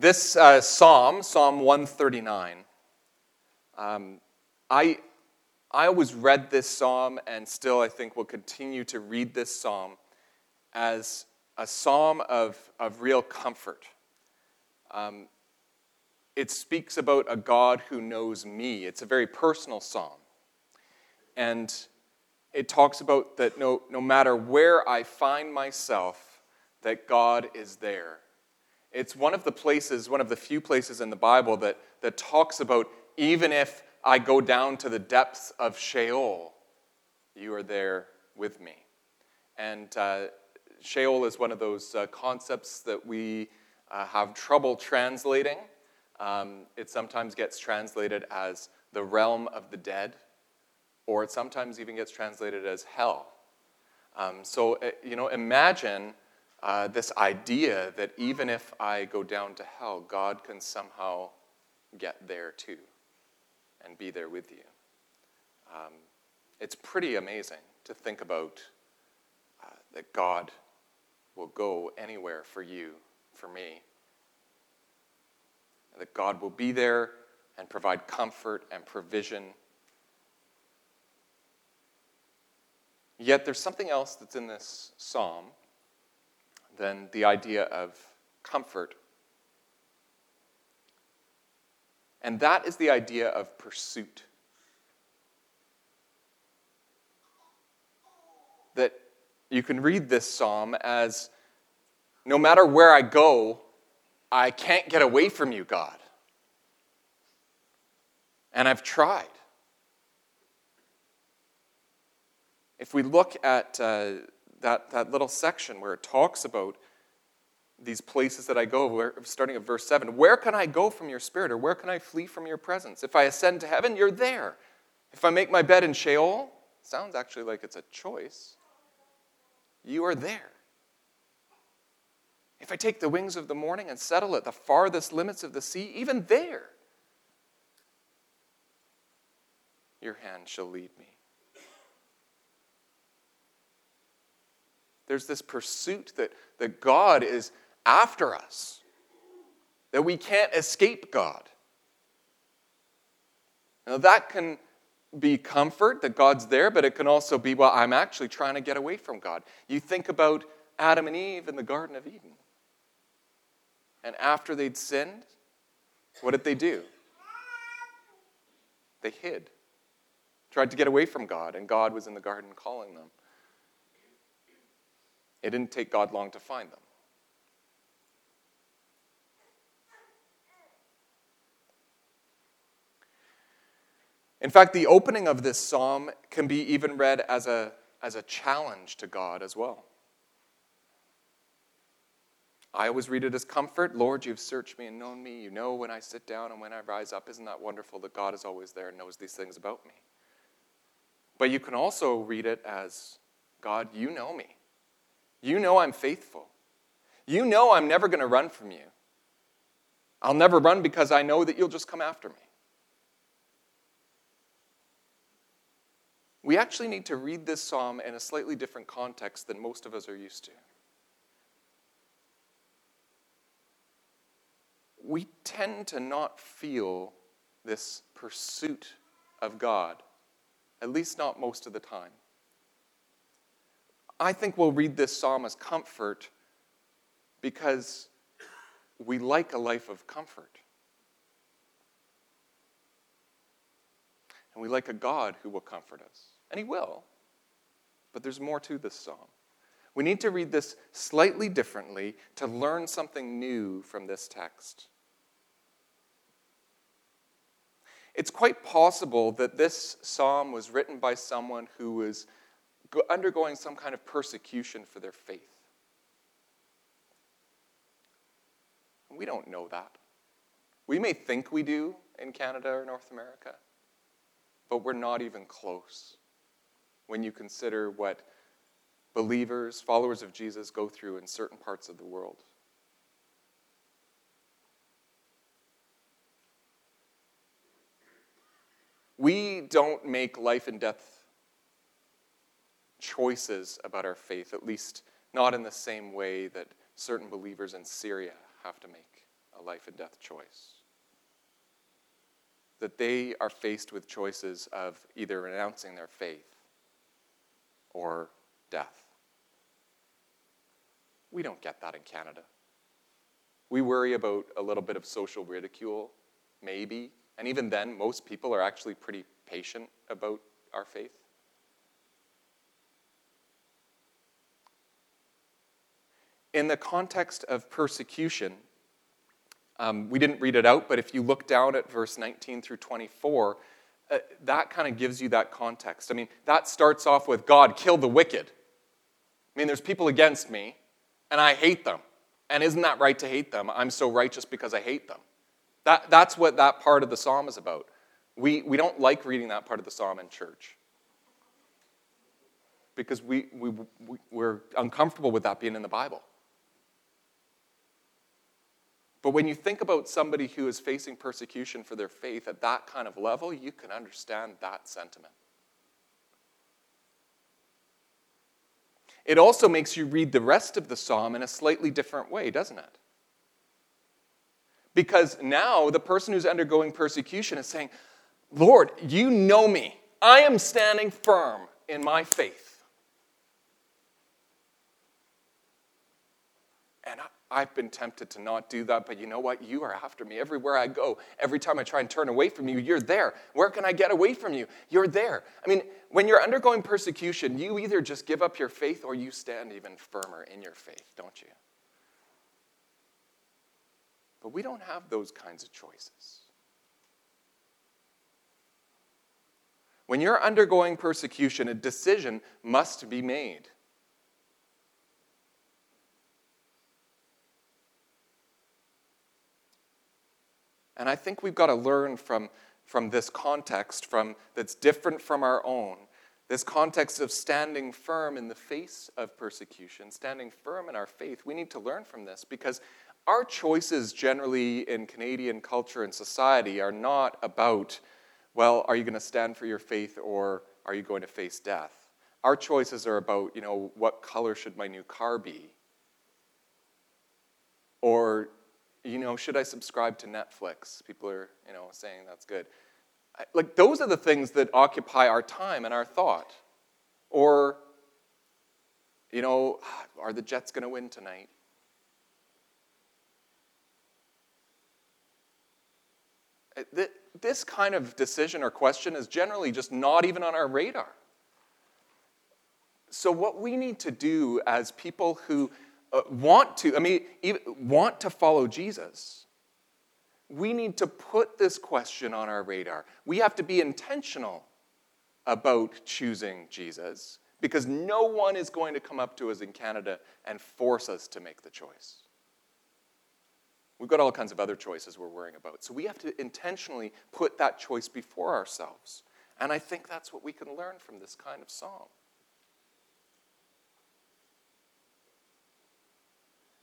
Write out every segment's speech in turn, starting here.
This uh, psalm, Psalm 139, um, I, I always read this psalm and still I think will continue to read this psalm as a psalm of, of real comfort. Um, it speaks about a God who knows me. It's a very personal psalm. And it talks about that no, no matter where I find myself, that God is there. It's one of the places, one of the few places in the Bible that, that talks about even if I go down to the depths of Sheol, you are there with me. And uh, Sheol is one of those uh, concepts that we uh, have trouble translating. Um, it sometimes gets translated as the realm of the dead, or it sometimes even gets translated as hell. Um, so, uh, you know, imagine uh, this idea that even if I go down to hell, God can somehow get there too and be there with you. Um, it's pretty amazing to think about uh, that God will go anywhere for you, for me. That God will be there and provide comfort and provision. Yet there's something else that's in this psalm than the idea of comfort. And that is the idea of pursuit. That you can read this psalm as no matter where I go, I can't get away from you, God. And I've tried. If we look at uh, that, that little section where it talks about these places that I go, where, starting at verse 7, where can I go from your spirit, or where can I flee from your presence? If I ascend to heaven, you're there. If I make my bed in Sheol, sounds actually like it's a choice you are there. If I take the wings of the morning and settle at the farthest limits of the sea, even there, your hand shall lead me. There's this pursuit that, that God is after us, that we can't escape God. Now, that can be comfort that God's there, but it can also be, well, I'm actually trying to get away from God. You think about Adam and Eve in the Garden of Eden. And after they'd sinned, what did they do? They hid, tried to get away from God, and God was in the garden calling them. It didn't take God long to find them. In fact, the opening of this psalm can be even read as a, as a challenge to God as well. I always read it as comfort. Lord, you've searched me and known me. You know when I sit down and when I rise up. Isn't that wonderful that God is always there and knows these things about me? But you can also read it as God, you know me. You know I'm faithful. You know I'm never going to run from you. I'll never run because I know that you'll just come after me. we actually need to read this psalm in a slightly different context than most of us are used to. We tend to not feel this pursuit of God, at least not most of the time. I think we'll read this psalm as comfort because we like a life of comfort. And we like a God who will comfort us. And he will. But there's more to this psalm. We need to read this slightly differently to learn something new from this text. It's quite possible that this psalm was written by someone who was undergoing some kind of persecution for their faith. We don't know that. We may think we do in Canada or North America, but we're not even close when you consider what believers, followers of Jesus, go through in certain parts of the world. We don't make life and death choices about our faith, at least not in the same way that certain believers in Syria have to make a life and death choice. That they are faced with choices of either renouncing their faith or death. We don't get that in Canada. We worry about a little bit of social ridicule, maybe, and even then, most people are actually pretty patient about our faith. In the context of persecution, um, we didn't read it out, but if you look down at verse 19 through 24, uh, that kind of gives you that context. I mean, that starts off with God, kill the wicked. I mean, there's people against me, and I hate them. And isn't that right to hate them? I'm so righteous because I hate them. That, that's what that part of the psalm is about. We, we don't like reading that part of the psalm in church because we, we, we're uncomfortable with that being in the Bible. But when you think about somebody who is facing persecution for their faith at that kind of level, you can understand that sentiment. It also makes you read the rest of the psalm in a slightly different way, doesn't it? Because now the person who's undergoing persecution is saying, Lord, you know me. I am standing firm in my faith. And I've been tempted to not do that, but you know what? You are after me everywhere I go. Every time I try and turn away from you, you're there. Where can I get away from you? You're there. I mean, when you're undergoing persecution, you either just give up your faith or you stand even firmer in your faith, don't you? But we don't have those kinds of choices. When you're undergoing persecution, a decision must be made. And I think we've got to learn from, from this context from, that's different from our own. This context of standing firm in the face of persecution, standing firm in our faith. We need to learn from this because our choices generally in Canadian culture and society are not about well, are you going to stand for your faith or are you going to face death? Our choices are about, you know, what color should my new car be? Or, you know, should I subscribe to Netflix? People are, you know, saying that's good. Like, those are the things that occupy our time and our thought. Or, you know, are the Jets going to win tonight? this kind of decision or question is generally just not even on our radar. So, what we need to do as people who uh, Uh, want to, I mean, want to follow Jesus, we need to put this question on our radar. We have to be intentional about choosing Jesus because no one is going to come up to us in Canada and force us to make the choice. We've got all kinds of other choices we're worrying about. So we have to intentionally put that choice before ourselves. And I think that's what we can learn from this kind of psalm.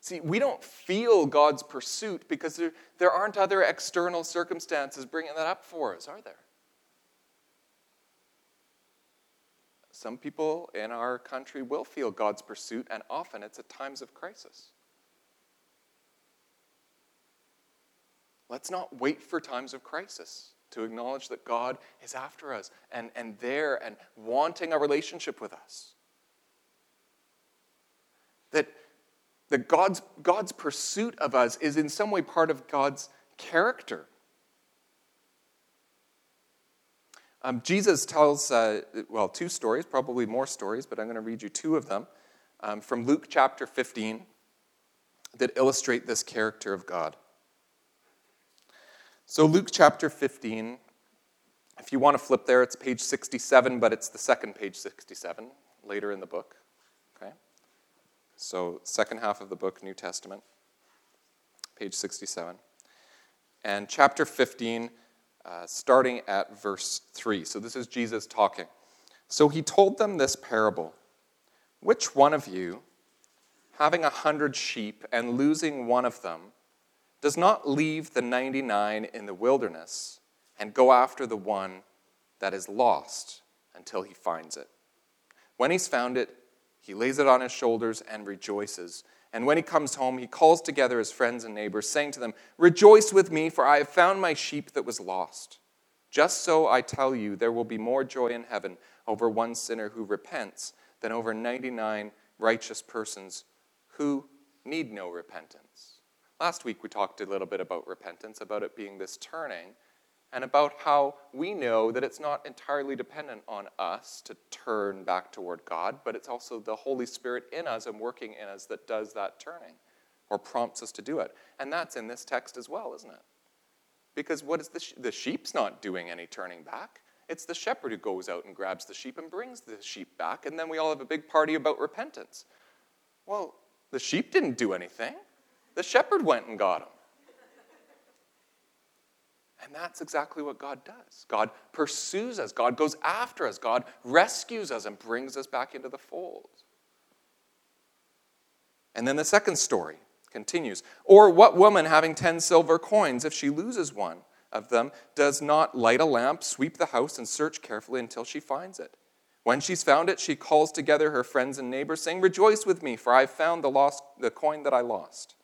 See, we don't feel God's pursuit because there, there aren't other external circumstances bringing that up for us, are there? Some people in our country will feel God's pursuit, and often it's at times of crisis. Let's not wait for times of crisis to acknowledge that God is after us and, and there and wanting a relationship with us. That, that God's, God's pursuit of us is in some way part of God's character. Um, Jesus tells, uh, well, two stories, probably more stories, but I'm going to read you two of them um, from Luke chapter 15 that illustrate this character of God. So, Luke chapter 15, if you want to flip there, it's page 67, but it's the second page 67 later in the book. So, second half of the book, New Testament, page 67. And chapter 15, uh, starting at verse 3. So, this is Jesus talking. So, he told them this parable Which one of you, having a hundred sheep and losing one of them, does not leave the 99 in the wilderness and go after the one that is lost until he finds it. When he's found it, he lays it on his shoulders and rejoices. And when he comes home, he calls together his friends and neighbors, saying to them, Rejoice with me, for I have found my sheep that was lost. Just so I tell you, there will be more joy in heaven over one sinner who repents than over 99 righteous persons who need no repentance. Last week we talked a little bit about repentance, about it being this turning, and about how we know that it's not entirely dependent on us to turn back toward God, but it's also the Holy Spirit in us and working in us that does that turning or prompts us to do it. And that's in this text as well, isn't it? Because what is the, sh- the sheep's not doing any turning back. It's the shepherd who goes out and grabs the sheep and brings the sheep back, and then we all have a big party about repentance. Well, the sheep didn't do anything. The shepherd went and got them. And that's exactly what God does. God pursues us, God goes after us, God rescues us and brings us back into the fold. And then the second story continues. Or what woman having ten silver coins, if she loses one of them, does not light a lamp, sweep the house, and search carefully until she finds it? When she's found it, she calls together her friends and neighbors, saying, Rejoice with me, for I have found the, lost, the coin that I lost.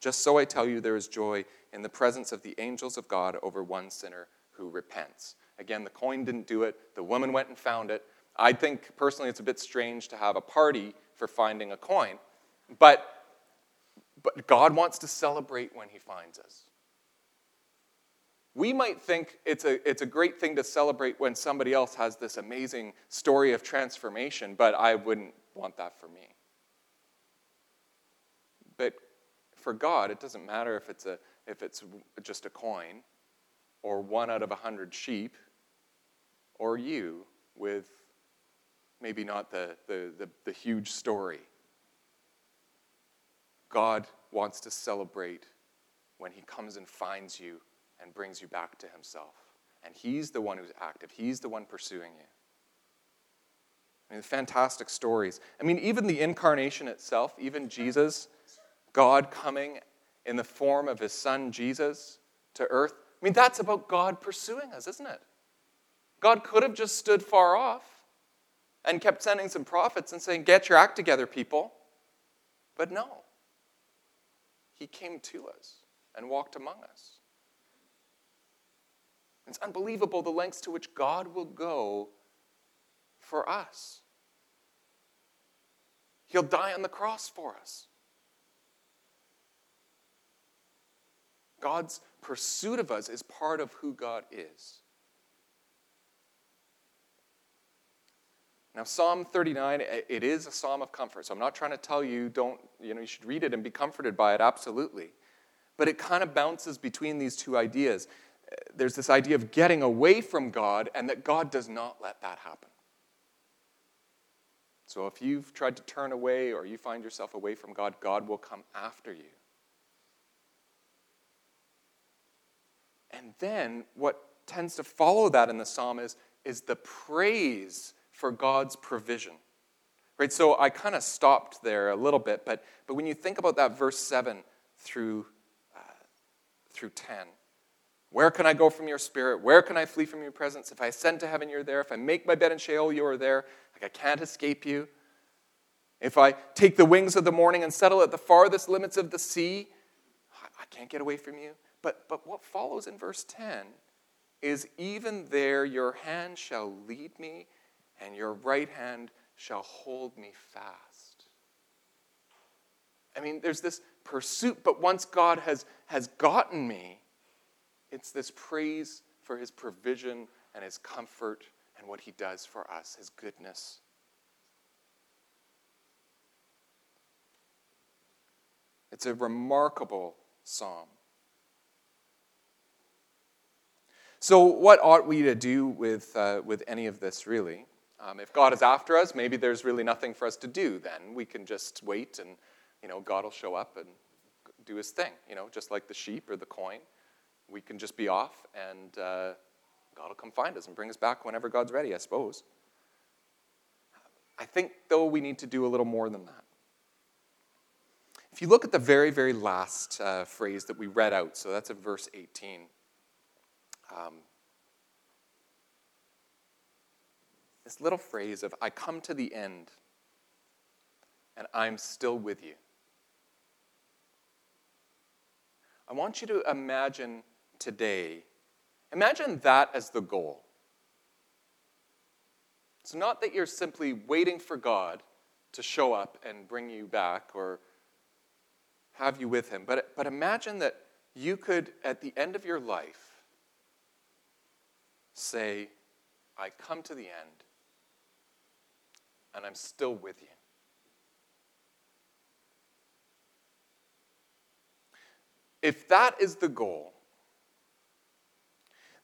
Just so I tell you, there is joy in the presence of the angels of God over one sinner who repents. Again, the coin didn't do it, the woman went and found it. I think personally it's a bit strange to have a party for finding a coin, but but God wants to celebrate when He finds us. We might think it's a, it's a great thing to celebrate when somebody else has this amazing story of transformation, but I wouldn't want that for me. But for God, it doesn't matter if it's, a, if it's just a coin, or one out of a hundred sheep, or you with maybe not the, the, the, the huge story. God wants to celebrate when he comes and finds you and brings you back to himself. And he's the one who's active, he's the one pursuing you. I mean, fantastic stories. I mean, even the incarnation itself, even Jesus, God coming in the form of his son Jesus to earth. I mean, that's about God pursuing us, isn't it? God could have just stood far off and kept sending some prophets and saying, Get your act together, people. But no. He came to us and walked among us. It's unbelievable the lengths to which God will go for us. He'll die on the cross for us. God's pursuit of us is part of who God is. Now, Psalm 39, it is a psalm of comfort. So I'm not trying to tell you, don't, you know, you should read it and be comforted by it, absolutely. But it kind of bounces between these two ideas. There's this idea of getting away from God, and that God does not let that happen. So if you've tried to turn away or you find yourself away from God, God will come after you. And then what tends to follow that in the psalm is, is the praise for God's provision. Right? So I kind of stopped there a little bit, but, but when you think about that verse 7 through, uh, through 10, where can I go from your spirit? Where can I flee from your presence? If I ascend to heaven, you're there. If I make my bed in Sheol, you are there. Like I can't escape you. If I take the wings of the morning and settle at the farthest limits of the sea, I can't get away from you. But, but what follows in verse 10 is even there your hand shall lead me and your right hand shall hold me fast. I mean, there's this pursuit, but once God has, has gotten me, it's this praise for his provision and his comfort and what he does for us, his goodness. It's a remarkable psalm. So, what ought we to do with, uh, with any of this, really? Um, if God is after us, maybe there's really nothing for us to do then. We can just wait and, you know, God will show up and do his thing, you know, just like the sheep or the coin. We can just be off and uh, God will come find us and bring us back whenever God's ready, I suppose. I think, though, we need to do a little more than that. If you look at the very, very last uh, phrase that we read out, so that's in verse 18. Um, this little phrase of, I come to the end and I'm still with you. I want you to imagine today, imagine that as the goal. It's not that you're simply waiting for God to show up and bring you back or have you with Him, but, but imagine that you could, at the end of your life, say, I come to the end and I'm still with you. If that is the goal,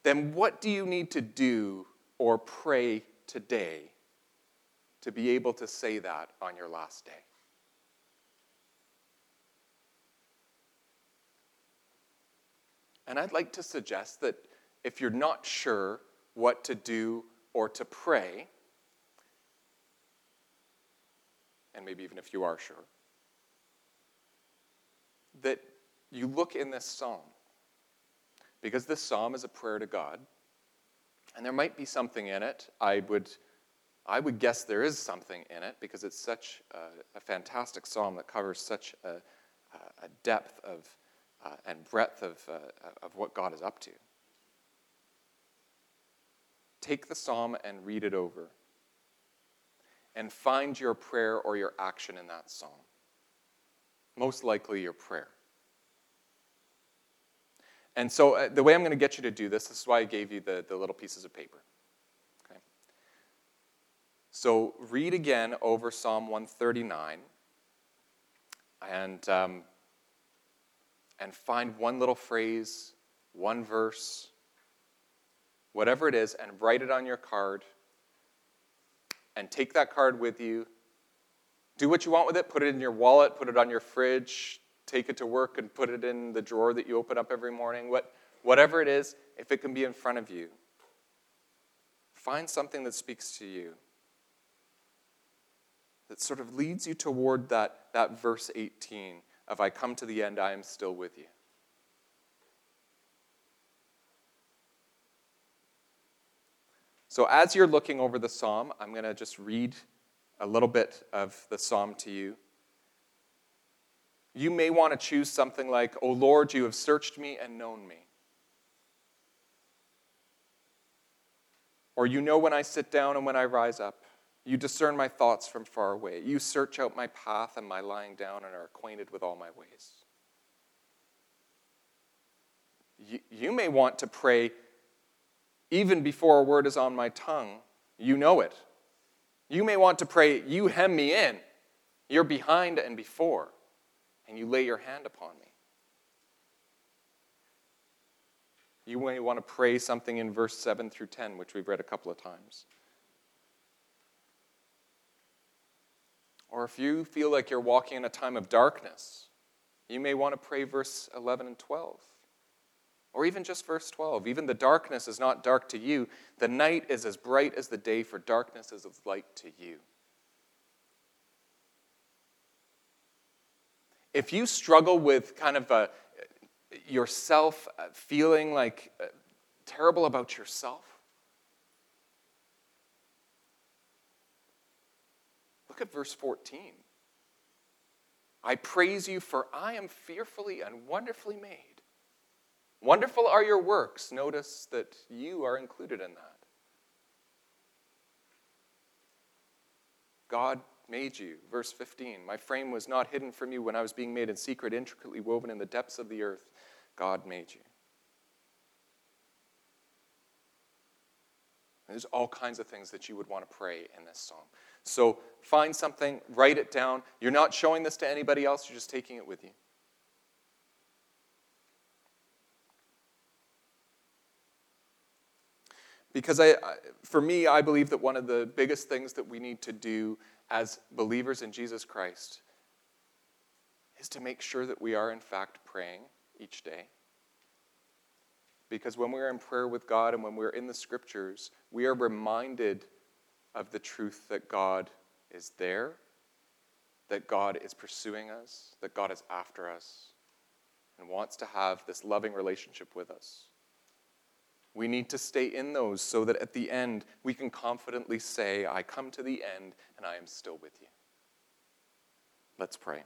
then what do you need to do or pray today to be able to say that on your last day? And I'd like to suggest that if you're not sure what to do or to pray, and maybe even if you are sure, that you look in this psalm. Because this psalm is a prayer to God, and there might be something in it. I would, I would guess there is something in it because it's such a, a fantastic psalm that covers such a, a depth of, uh, and breadth of, uh, of what God is up to. Take the psalm and read it over and find your prayer or your action in that psalm. Most likely, your prayer. And so, uh, the way I'm going to get you to do this, this is why I gave you the, the little pieces of paper. Okay? So, read again over Psalm 139 and, um, and find one little phrase, one verse, whatever it is, and write it on your card and take that card with you. Do what you want with it. Put it in your wallet, put it on your fridge, take it to work and put it in the drawer that you open up every morning. What, whatever it is, if it can be in front of you, find something that speaks to you, that sort of leads you toward that, that verse 18 of I come to the end, I am still with you. So, as you're looking over the psalm, I'm going to just read a little bit of the psalm to you. You may want to choose something like, O Lord, you have searched me and known me. Or, you know when I sit down and when I rise up. You discern my thoughts from far away. You search out my path and my lying down and are acquainted with all my ways. You, you may want to pray, even before a word is on my tongue, you know it. You may want to pray, You hem me in. You're behind and before, and you lay your hand upon me. You may want to pray something in verse 7 through 10, which we've read a couple of times. Or if you feel like you're walking in a time of darkness, you may want to pray verse 11 and 12. Or even just verse 12. Even the darkness is not dark to you. The night is as bright as the day, for darkness is as light to you. If you struggle with kind of a, yourself uh, feeling like uh, terrible about yourself, look at verse 14. I praise you, for I am fearfully and wonderfully made. Wonderful are your works. Notice that you are included in that. God made you. Verse 15 My frame was not hidden from you when I was being made in secret, intricately woven in the depths of the earth. God made you. There's all kinds of things that you would want to pray in this psalm. So find something, write it down. You're not showing this to anybody else, you're just taking it with you. Because I, for me, I believe that one of the biggest things that we need to do as believers in Jesus Christ is to make sure that we are, in fact, praying each day. Because when we're in prayer with God and when we're in the scriptures, we are reminded of the truth that God is there, that God is pursuing us, that God is after us, and wants to have this loving relationship with us. We need to stay in those so that at the end we can confidently say, I come to the end and I am still with you. Let's pray.